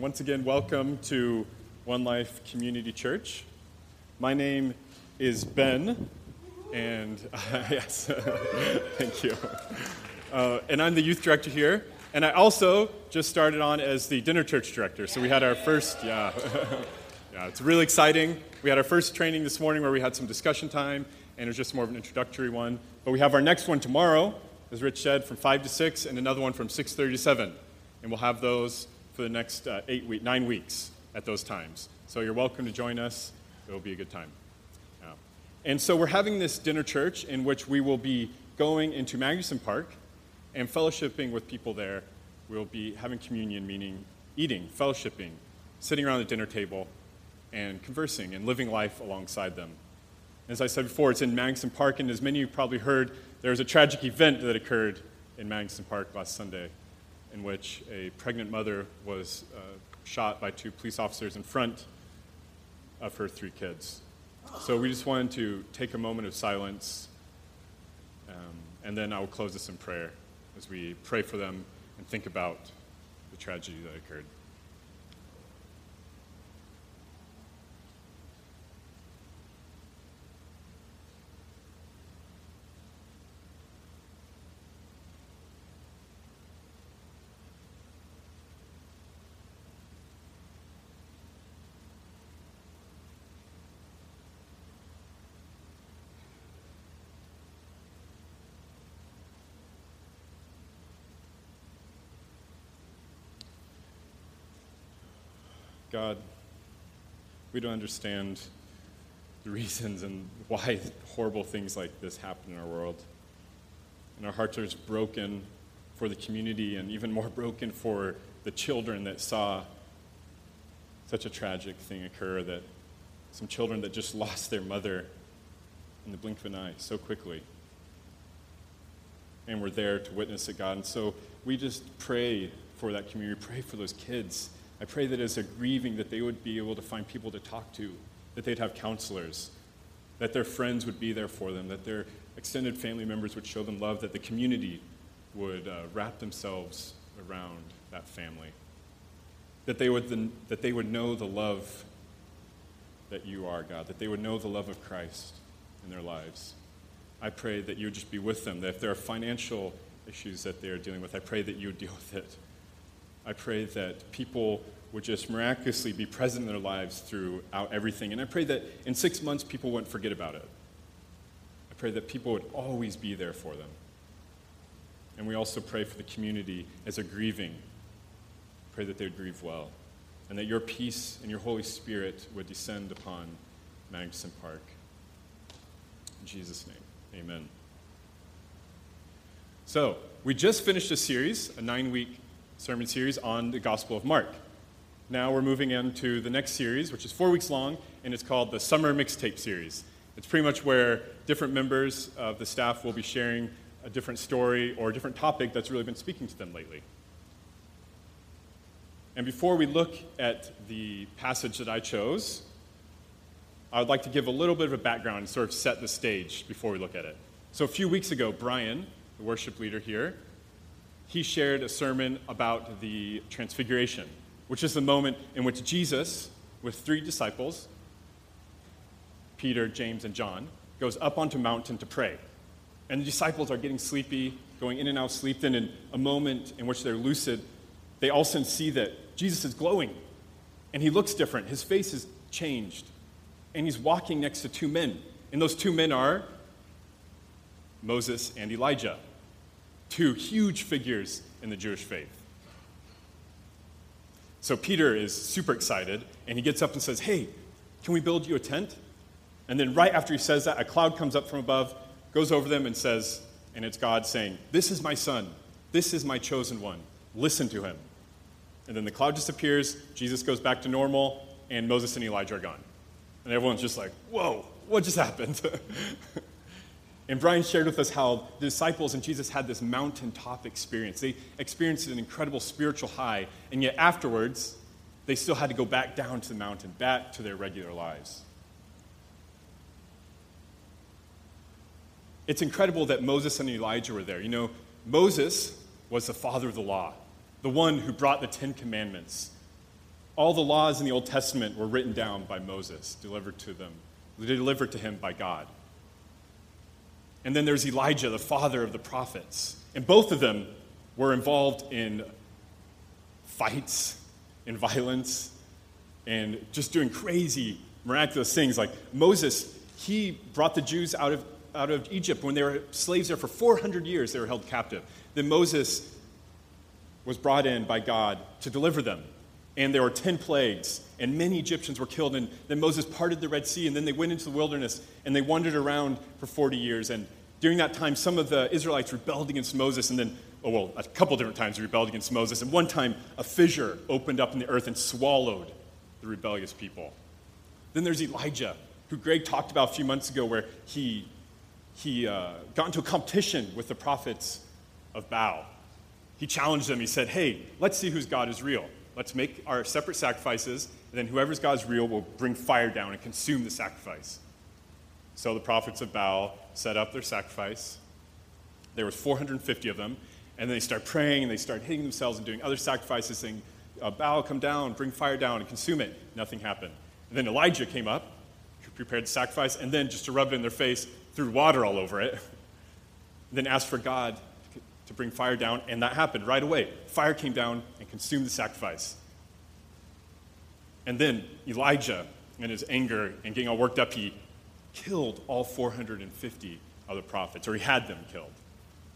Once again, welcome to One Life Community Church. My name is Ben, and uh, yes, thank you. Uh, and I'm the youth director here. And I also just started on as the dinner church director. So we had our first, yeah, yeah, it's really exciting. We had our first training this morning where we had some discussion time, and it was just more of an introductory one. But we have our next one tomorrow, as Rich said, from 5 to 6, and another one from 6.30 to 7. And we'll have those for the next uh, eight week, nine weeks at those times. So you're welcome to join us. It will be a good time. Yeah. And so we're having this dinner church in which we will be going into Magnuson Park and fellowshipping with people there. We'll be having communion, meaning eating, fellowshipping, sitting around the dinner table, and conversing and living life alongside them. As I said before, it's in Magnuson Park, and as many of you probably heard, there was a tragic event that occurred in Magnuson Park last Sunday in which a pregnant mother was uh, shot by two police officers in front of her three kids. So we just wanted to take a moment of silence, um, and then I will close this in prayer as we pray for them and think about the tragedy that occurred. God, we don't understand the reasons and why horrible things like this happen in our world. And our hearts are just broken for the community and even more broken for the children that saw such a tragic thing occur that some children that just lost their mother in the blink of an eye so quickly. And we're there to witness it, God. And so we just pray for that community, pray for those kids I pray that as they're grieving, that they would be able to find people to talk to, that they'd have counselors, that their friends would be there for them, that their extended family members would show them love, that the community would uh, wrap themselves around that family, that they, would then, that they would know the love that you are, God, that they would know the love of Christ in their lives. I pray that you would just be with them, that if there are financial issues that they are dealing with, I pray that you would deal with it. I pray that people would just miraculously be present in their lives throughout everything. And I pray that in six months, people wouldn't forget about it. I pray that people would always be there for them. And we also pray for the community as they're grieving. Pray that they would grieve well. And that your peace and your Holy Spirit would descend upon Magnuson Park. In Jesus' name, amen. So, we just finished a series, a nine week sermon series on the Gospel of Mark. Now we're moving into the next series, which is four weeks long, and it's called the Summer Mixtape Series. It's pretty much where different members of the staff will be sharing a different story or a different topic that's really been speaking to them lately. And before we look at the passage that I chose, I would like to give a little bit of a background and sort of set the stage before we look at it. So, a few weeks ago, Brian, the worship leader here, he shared a sermon about the Transfiguration, which is the moment in which Jesus, with three disciples, Peter, James, and John, goes up onto mountain to pray. And the disciples are getting sleepy, going in and out of sleep. Then, in a moment in which they're lucid, they all see that Jesus is glowing. And he looks different. His face is changed. And he's walking next to two men. And those two men are Moses and Elijah two huge figures in the Jewish faith. So Peter is super excited, and he gets up and says, Hey, can we build you a tent? And then, right after he says that, a cloud comes up from above, goes over them, and says, and it's God saying, This is my son. This is my chosen one. Listen to him. And then the cloud disappears, Jesus goes back to normal, and Moses and Elijah are gone. And everyone's just like, Whoa, what just happened? And Brian shared with us how the disciples and Jesus had this mountaintop experience. They experienced an incredible spiritual high, and yet afterwards, they still had to go back down to the mountain, back to their regular lives. It's incredible that Moses and Elijah were there. You know, Moses was the father of the law, the one who brought the Ten Commandments, all the laws in the Old Testament were written down by Moses, delivered to them, delivered to him by God. And then there's Elijah, the father of the prophets. And both of them were involved in fights and violence and just doing crazy, miraculous things. Like Moses, he brought the Jews out of, out of Egypt when they were slaves there for 400 years, they were held captive. Then Moses was brought in by God to deliver them. And there were 10 plagues, and many Egyptians were killed. And then Moses parted the Red Sea, and then they went into the wilderness, and they wandered around for 40 years. And during that time, some of the Israelites rebelled against Moses, and then oh, well, a couple different times they rebelled against Moses. And one time, a fissure opened up in the earth and swallowed the rebellious people. Then there's Elijah, who Greg talked about a few months ago, where he, he uh, got into a competition with the prophets of Baal. He challenged them. He said, Hey, let's see whose God is real. Let's make our separate sacrifices, and then whoever's God's real will bring fire down and consume the sacrifice. So the prophets of Baal set up their sacrifice. There was 450 of them, and then they start praying and they start hitting themselves and doing other sacrifices, saying, uh, Baal, come down, bring fire down, and consume it. Nothing happened. And then Elijah came up, prepared the sacrifice, and then just to rub it in their face, threw water all over it. then asked for God to bring fire down, and that happened right away. Fire came down and consumed the sacrifice. And then Elijah, in his anger and getting all worked up, he killed all 450 of the prophets, or he had them killed.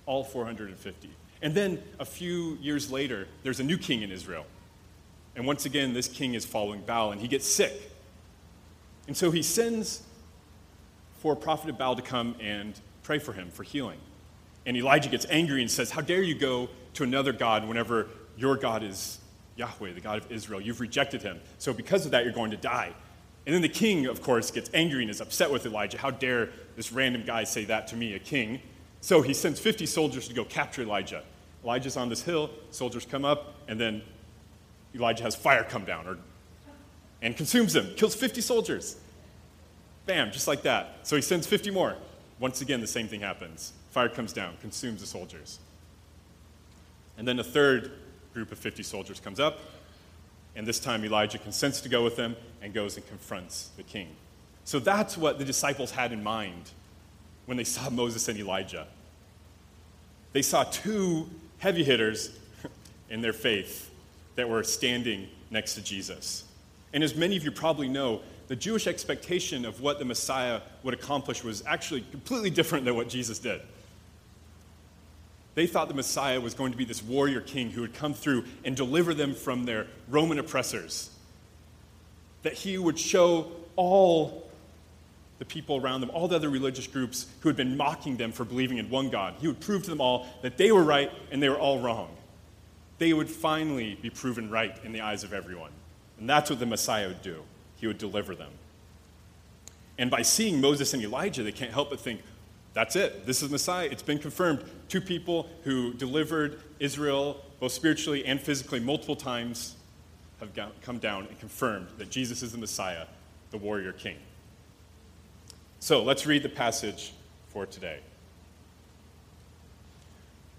All 450. And then a few years later, there's a new king in Israel. And once again, this king is following Baal, and he gets sick. And so he sends for a prophet of Baal to come and pray for him for healing. And Elijah gets angry and says, How dare you go to another God whenever your God is Yahweh, the God of Israel? You've rejected him. So because of that, you're going to die. And then the king, of course, gets angry and is upset with Elijah. How dare this random guy say that to me, a king? So he sends 50 soldiers to go capture Elijah. Elijah's on this hill, soldiers come up, and then Elijah has fire come down or, and consumes them, kills 50 soldiers. Bam, just like that. So he sends 50 more. Once again, the same thing happens. Fire comes down, consumes the soldiers. And then a third group of 50 soldiers comes up, and this time Elijah consents to go with them and goes and confronts the king. So that's what the disciples had in mind when they saw Moses and Elijah. They saw two heavy hitters in their faith that were standing next to Jesus. And as many of you probably know, the Jewish expectation of what the Messiah would accomplish was actually completely different than what Jesus did. They thought the Messiah was going to be this warrior king who would come through and deliver them from their Roman oppressors. That he would show all the people around them, all the other religious groups who had been mocking them for believing in one God, he would prove to them all that they were right and they were all wrong. They would finally be proven right in the eyes of everyone. And that's what the Messiah would do. He would deliver them. And by seeing Moses and Elijah, they can't help but think, that's it. This is Messiah. It's been confirmed. Two people who delivered Israel, both spiritually and physically, multiple times, have come down and confirmed that Jesus is the Messiah, the warrior king. So let's read the passage for today.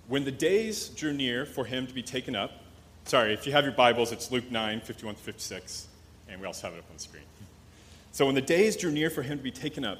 When the days drew near for him to be taken up, sorry, if you have your Bibles, it's Luke 9, 51 to 56, and we also have it up on the screen. So when the days drew near for him to be taken up,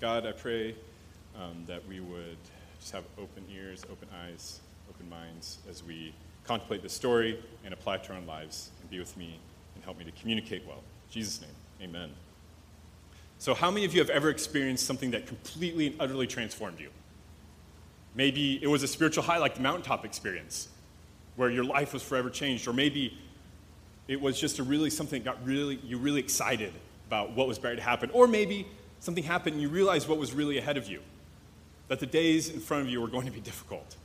God, I pray um, that we would just have open ears, open eyes, open minds as we contemplate the story and apply it to our own lives and be with me and help me to communicate well. In Jesus' name, amen. So, how many of you have ever experienced something that completely and utterly transformed you? Maybe it was a spiritual high, like the mountaintop experience, where your life was forever changed, or maybe it was just a really something that got really you really excited about what was about to happen, or maybe something happened and you realized what was really ahead of you, that the days in front of you were going to be difficult.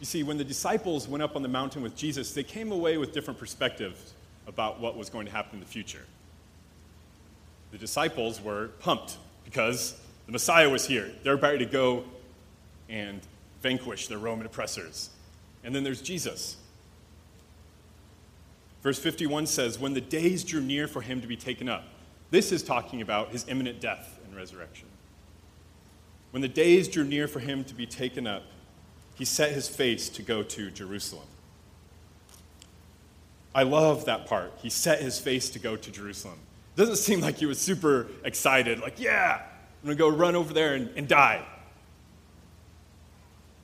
You see, when the disciples went up on the mountain with Jesus, they came away with different perspectives about what was going to happen in the future. The disciples were pumped because the Messiah was here. They're about to go and vanquish the Roman oppressors. And then there's Jesus. Verse 51 says, When the days drew near for him to be taken up, this is talking about his imminent death and resurrection. When the days drew near for him to be taken up, he set his face to go to Jerusalem. I love that part. He set his face to go to Jerusalem. It doesn't seem like he was super excited, like, yeah, I'm going to go run over there and, and die.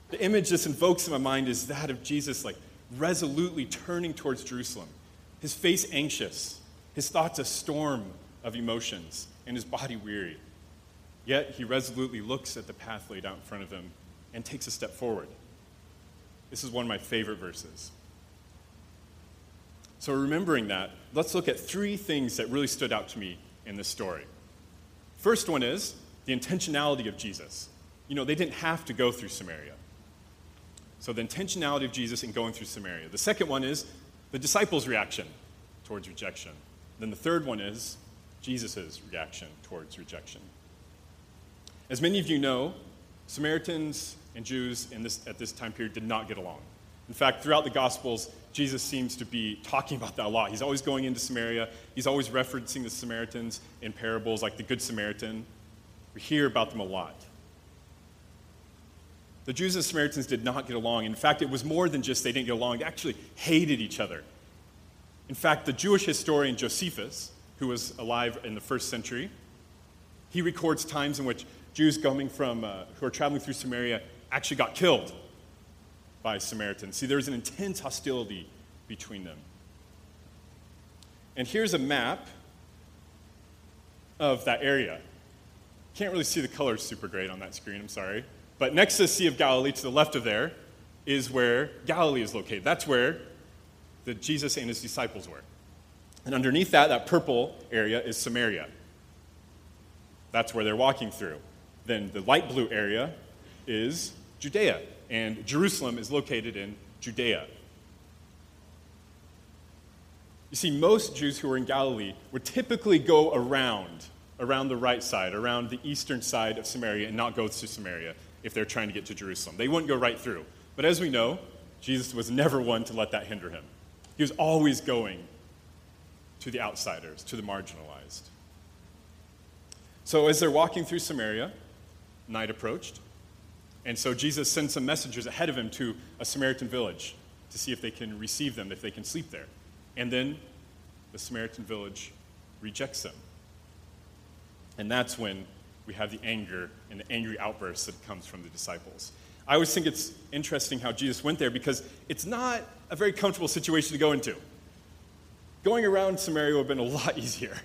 The image this invokes in my mind is that of Jesus, like, resolutely turning towards Jerusalem, his face anxious, his thoughts a storm of emotions, and his body weary. Yet he resolutely looks at the path laid out in front of him and takes a step forward. This is one of my favorite verses. So, remembering that, let's look at three things that really stood out to me in this story. First one is the intentionality of Jesus. You know, they didn't have to go through Samaria. So, the intentionality of Jesus in going through Samaria. The second one is the disciples' reaction towards rejection. Then the third one is Jesus' reaction towards rejection. As many of you know, Samaritans and Jews this, at this time period did not get along. In fact, throughout the Gospels, Jesus seems to be talking about that a lot. He's always going into Samaria, he's always referencing the Samaritans in parables like the Good Samaritan. We hear about them a lot. The Jews and Samaritans did not get along. In fact, it was more than just they didn't get along, they actually hated each other. In fact, the Jewish historian Josephus, who was alive in the first century, he records times in which Jews coming from, uh, who are traveling through Samaria actually got killed by Samaritans. See, there's an intense hostility between them. And here's a map of that area. Can't really see the colors super great on that screen, I'm sorry. But next to the Sea of Galilee, to the left of there, is where Galilee is located. That's where the Jesus and his disciples were. And underneath that, that purple area is Samaria. That's where they're walking through. Then the light blue area is Judea, and Jerusalem is located in Judea. You see, most Jews who were in Galilee would typically go around, around the right side, around the eastern side of Samaria, and not go to Samaria if they're trying to get to Jerusalem. They wouldn't go right through. But as we know, Jesus was never one to let that hinder him. He was always going to the outsiders, to the marginalized. So as they're walking through Samaria, night approached. And so Jesus sends some messengers ahead of him to a Samaritan village to see if they can receive them, if they can sleep there. And then the Samaritan village rejects them. And that's when we have the anger and the angry outburst that comes from the disciples. I always think it's interesting how Jesus went there because it's not a very comfortable situation to go into. Going around Samaria would have been a lot easier.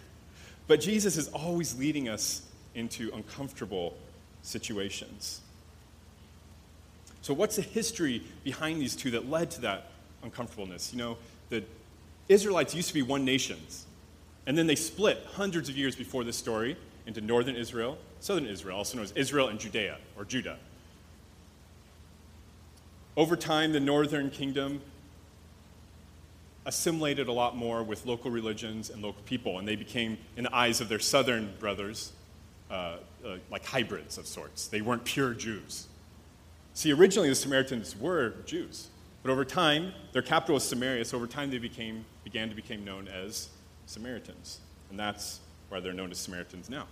But Jesus is always leading us into uncomfortable situations. So, what's the history behind these two that led to that uncomfortableness? You know, the Israelites used to be one nation, and then they split hundreds of years before this story into northern Israel, southern Israel, also known as Israel and Judea, or Judah. Over time, the northern kingdom assimilated a lot more with local religions and local people, and they became, in the eyes of their southern brothers, uh, uh, like hybrids of sorts. They weren't pure Jews. See, originally the Samaritans were Jews, but over time, their capital was Samaria, so over time they became, began to become known as Samaritans. And that's why they're known as Samaritans now.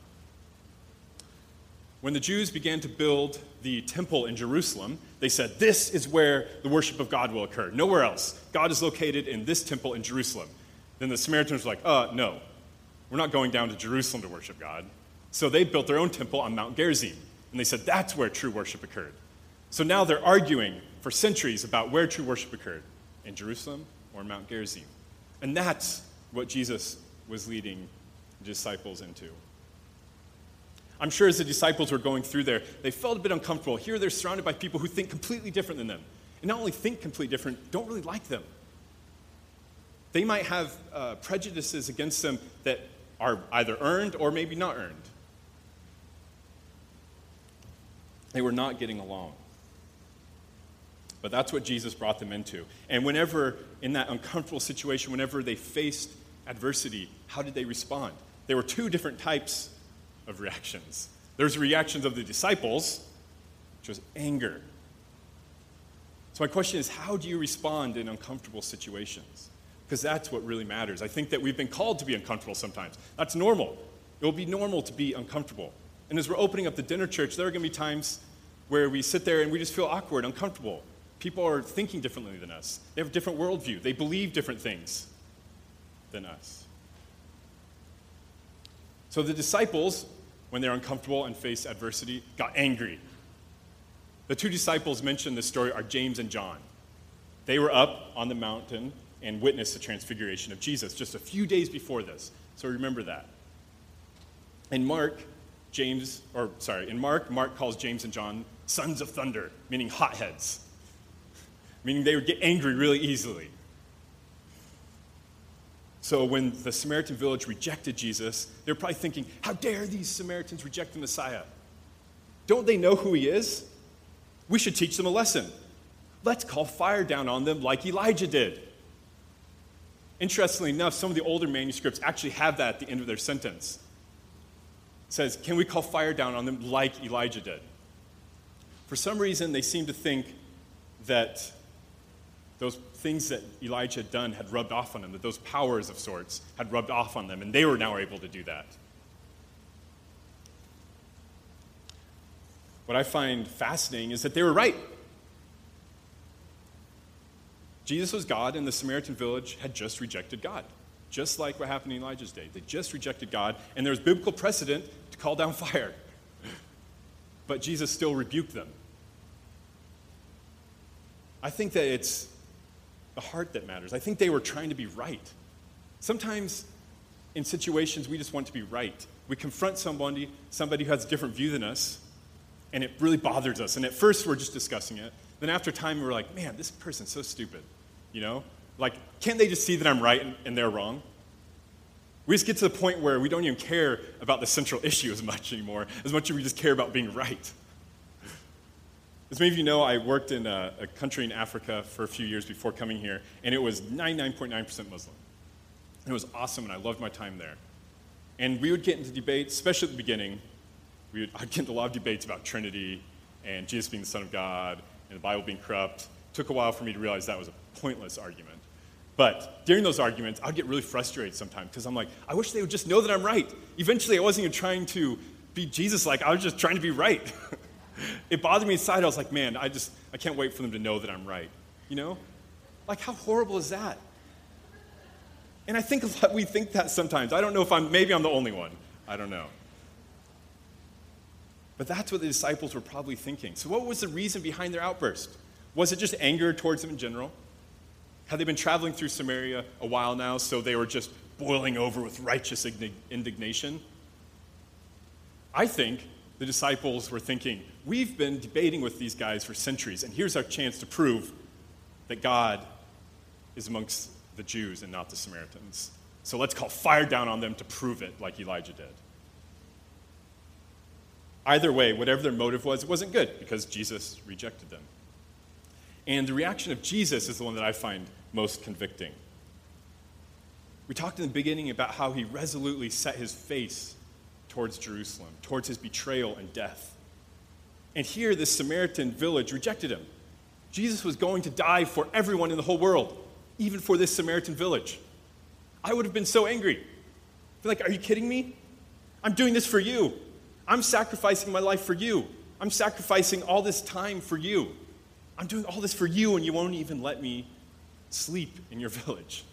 When the Jews began to build the temple in Jerusalem, they said, This is where the worship of God will occur. Nowhere else. God is located in this temple in Jerusalem. Then the Samaritans were like, Uh, no. We're not going down to Jerusalem to worship God. So they built their own temple on Mount Gerizim. And they said, That's where true worship occurred. So now they're arguing for centuries about where true worship occurred in Jerusalem or Mount Gerizim. And that's what Jesus was leading disciples into. I'm sure as the disciples were going through there, they felt a bit uncomfortable. Here they're surrounded by people who think completely different than them. And not only think completely different, don't really like them. They might have uh, prejudices against them that are either earned or maybe not earned. They were not getting along. But that's what Jesus brought them into. And whenever, in that uncomfortable situation, whenever they faced adversity, how did they respond? There were two different types of reactions. There's reactions of the disciples, which was anger. So, my question is how do you respond in uncomfortable situations? Because that's what really matters. I think that we've been called to be uncomfortable sometimes. That's normal. It will be normal to be uncomfortable. And as we're opening up the dinner church, there are going to be times where we sit there and we just feel awkward, uncomfortable. People are thinking differently than us, they have a different worldview, they believe different things than us. So the disciples, when they're uncomfortable and face adversity, got angry. The two disciples mentioned in this story are James and John. They were up on the mountain and witnessed the transfiguration of Jesus just a few days before this. So remember that. In Mark, James, or sorry, in Mark, Mark calls James and John sons of thunder, meaning hotheads, meaning they would get angry really easily. So when the Samaritan village rejected Jesus, they're probably thinking, how dare these Samaritans reject the Messiah? Don't they know who he is? We should teach them a lesson. Let's call fire down on them like Elijah did. Interestingly enough, some of the older manuscripts actually have that at the end of their sentence. It says, Can we call fire down on them like Elijah did? For some reason, they seem to think that those things that Elijah had done had rubbed off on them, that those powers of sorts had rubbed off on them, and they were now able to do that. What I find fascinating is that they were right. Jesus was God, and the Samaritan village had just rejected God, just like what happened in Elijah's day. They just rejected God, and there was biblical precedent to call down fire. But Jesus still rebuked them. I think that it's the heart that matters. I think they were trying to be right. Sometimes in situations we just want to be right. We confront somebody, somebody who has a different view than us, and it really bothers us. And at first we're just discussing it. Then after time we're like, man, this person's so stupid. You know? Like, can't they just see that I'm right and, and they're wrong? We just get to the point where we don't even care about the central issue as much anymore, as much as we just care about being right. As many of you know, I worked in a, a, country in Africa for a few years before coming here, and it was 99.9% Muslim. It was awesome, and I loved my time there. And we would get into debates, especially at the beginning. We would, I'd get into a lot of debates about Trinity and Jesus being the Son of God and the Bible being corrupt. It took a while for me to realize that was a pointless argument. But during those arguments, I'd get really frustrated sometimes because I'm like, I wish they would just know that I'm right. Eventually, I wasn't even trying to be Jesus like, I was just trying to be right. it bothered me inside. I was like, man, I just, I can't wait for them to know that I'm right. You know? Like, how horrible is that? And I think we think that sometimes. I don't know if I'm, maybe I'm the only one. I don't know. But that's what the disciples were probably thinking. So, what was the reason behind their outburst? Was it just anger towards them in general? Had they been traveling through Samaria a while now, so they were just boiling over with righteous indignation? I think the disciples were thinking, we've been debating with these guys for centuries, and here's our chance to prove that God is amongst the Jews and not the Samaritans. So let's call fire down on them to prove it, like Elijah did. Either way, whatever their motive was, it wasn't good because Jesus rejected them. And the reaction of Jesus is the one that I find most convicting. We talked in the beginning about how he resolutely set his face towards Jerusalem, towards his betrayal and death. And here, this Samaritan village rejected him. Jesus was going to die for everyone in the whole world, even for this Samaritan village. I would have been so angry. like, are you kidding me? I'm doing this for you. I'm sacrificing my life for you. I'm sacrificing all this time for you. I'm doing all this for you, and you won't even let me sleep in your village.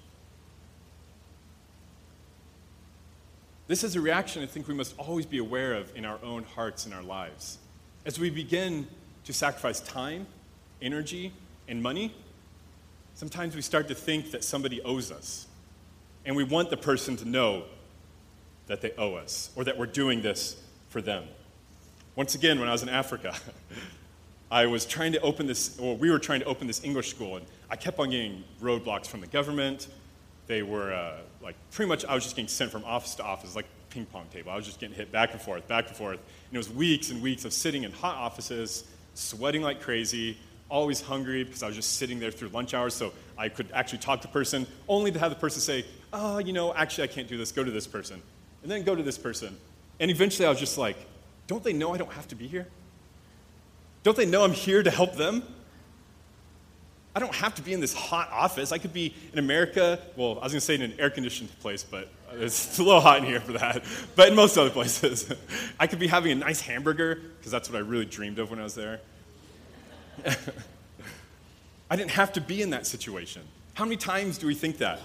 This is a reaction I think we must always be aware of in our own hearts and our lives. As we begin to sacrifice time, energy, and money, sometimes we start to think that somebody owes us. And we want the person to know that they owe us or that we're doing this for them. Once again, when I was in Africa, I was trying to open this, or we were trying to open this English school, and I kept on getting roadblocks from the government, they were uh, like pretty much, I was just getting sent from office to office, like ping pong table. I was just getting hit back and forth, back and forth. And it was weeks and weeks of sitting in hot offices, sweating like crazy, always hungry because I was just sitting there through lunch hours, so I could actually talk to the person, only to have the person say, oh, you know, actually, I can't do this. Go to this person. And then go to this person. And eventually I was just like, don't they know I don't have to be here? Don't they know I'm here to help them? I don't have to be in this hot office. I could be in America. Well, I was going to say in an air conditioned place, but it's a little hot in here for that. But in most other places, I could be having a nice hamburger, because that's what I really dreamed of when I was there. I didn't have to be in that situation. How many times do we think that?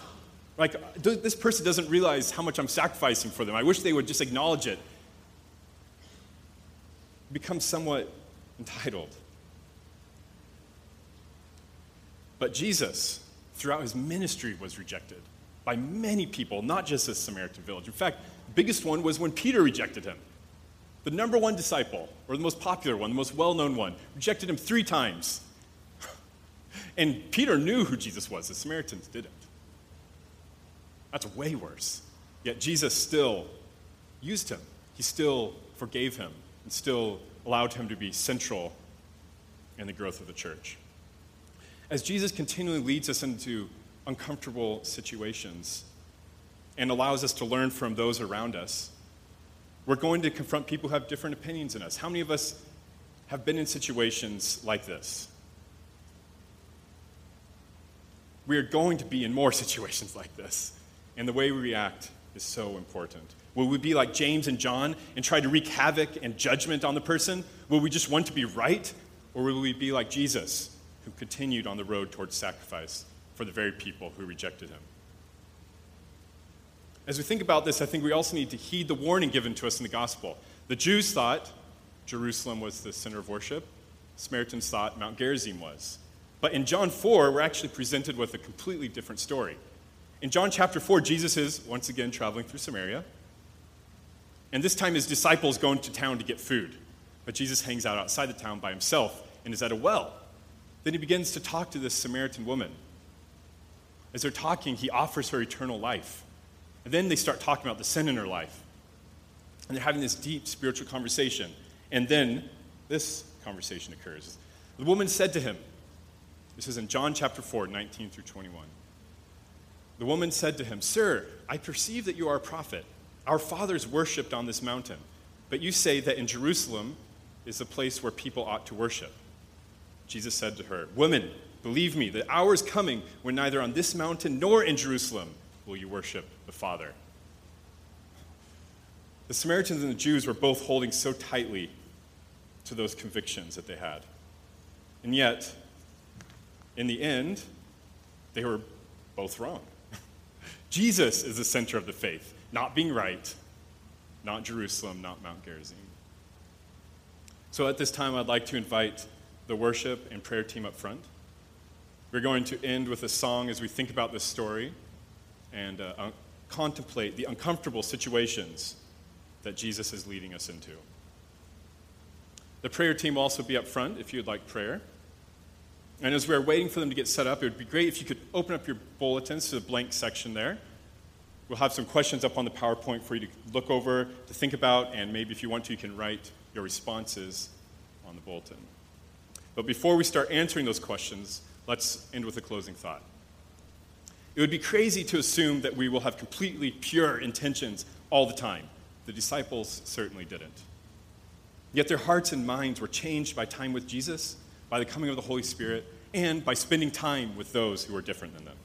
Like, this person doesn't realize how much I'm sacrificing for them. I wish they would just acknowledge it. Become somewhat entitled. But Jesus, throughout his ministry, was rejected by many people, not just this Samaritan village. In fact, the biggest one was when Peter rejected him. The number one disciple, or the most popular one, the most well known one, rejected him three times. and Peter knew who Jesus was, the Samaritans didn't. That's way worse. Yet Jesus still used him, he still forgave him, and still allowed him to be central in the growth of the church. As Jesus continually leads us into uncomfortable situations and allows us to learn from those around us, we're going to confront people who have different opinions than us. How many of us have been in situations like this? We are going to be in more situations like this, and the way we react is so important. Will we be like James and John and try to wreak havoc and judgment on the person? Will we just want to be right? Or will we be like Jesus, who continued on the road towards sacrifice for the very people who rejected him? As we think about this, I think we also need to heed the warning given to us in the gospel. The Jews thought Jerusalem was the center of worship, Samaritans thought Mount Gerizim was. But in John 4, we're actually presented with a completely different story. In John chapter 4, Jesus is once again traveling through Samaria. And this time his disciples go into town to get food. But Jesus hangs out outside the town by himself and is at a well. Then he begins to talk to this Samaritan woman. As they're talking, he offers her eternal life. And then they start talking about the sin in her life. And they're having this deep spiritual conversation. And then this conversation occurs. The woman said to him, this is in John chapter 4, 19 through 21. The woman said to him, Sir, I perceive that you are a prophet. Our fathers worshipped on this mountain, but you say that in Jerusalem is the place where people ought to worship. Jesus said to her, Woman, believe me, the hour is coming when neither on this mountain nor in Jerusalem will you worship the Father. The Samaritans and the Jews were both holding so tightly to those convictions that they had. And yet, in the end, they were both wrong. Jesus is the center of the faith not being right, not Jerusalem, not Mount Gerizim. So at this time, I'd like to invite the worship and prayer team up front. We're going to end with a song as we think about this story and uh, un- contemplate the uncomfortable situations that Jesus is leading us into. The prayer team will also be up front if you'd like prayer. And as we're waiting for them to get set up, it would be great if you could open up your bulletins to the blank section there. We'll have some questions up on the PowerPoint for you to look over, to think about, and maybe if you want to, you can write your responses on the bulletin. But before we start answering those questions, let's end with a closing thought. It would be crazy to assume that we will have completely pure intentions all the time. The disciples certainly didn't. Yet their hearts and minds were changed by time with Jesus, by the coming of the Holy Spirit, and by spending time with those who were different than them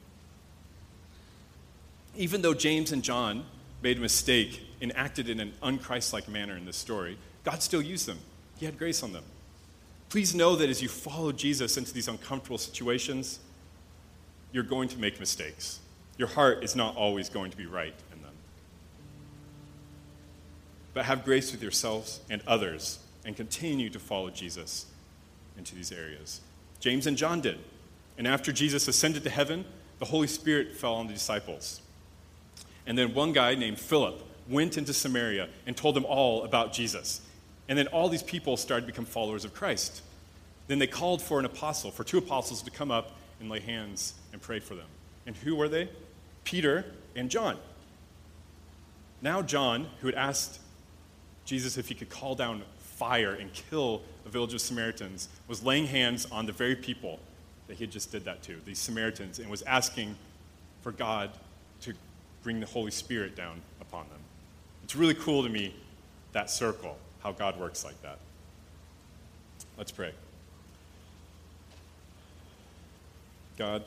even though James and John made a mistake and acted in an unchristlike manner in this story, God still used them. He had grace on them. Please know that as you follow Jesus into these uncomfortable situations, you're going to make mistakes. Your heart is not always going to be right in them. But have grace with yourselves and others and continue to follow Jesus into these areas. James and John did. And after Jesus ascended to heaven, the Holy Spirit fell on the disciples. And then one guy named Philip went into Samaria and told them all about Jesus. And then all these people started to become followers of Christ. Then they called for an apostle, for two apostles to come up and lay hands and pray for them. And who were they? Peter and John. Now, John, who had asked Jesus if he could call down fire and kill a village of Samaritans was laying hands on the very people that he had just did that to, these Samaritans, and was asking for God to bring the Holy Spirit down upon them. It's really cool to me, that circle, how God works like that. Let's pray. God,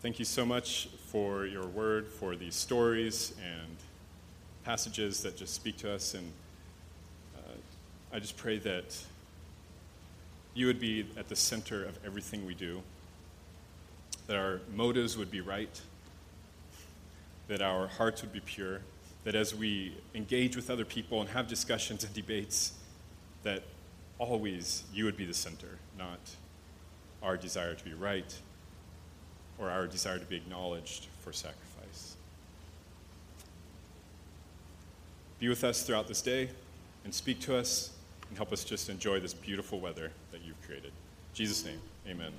thank you so much for your word, for these stories and passages that just speak to us. And uh, I just pray that you would be at the center of everything we do, that our motives would be right, that our hearts would be pure, that as we engage with other people and have discussions and debates, that always you would be the center, not our desire to be right or our desire to be acknowledged for sacrifice. Be with us throughout this day and speak to us and help us just enjoy this beautiful weather that you've created. In Jesus' name, amen.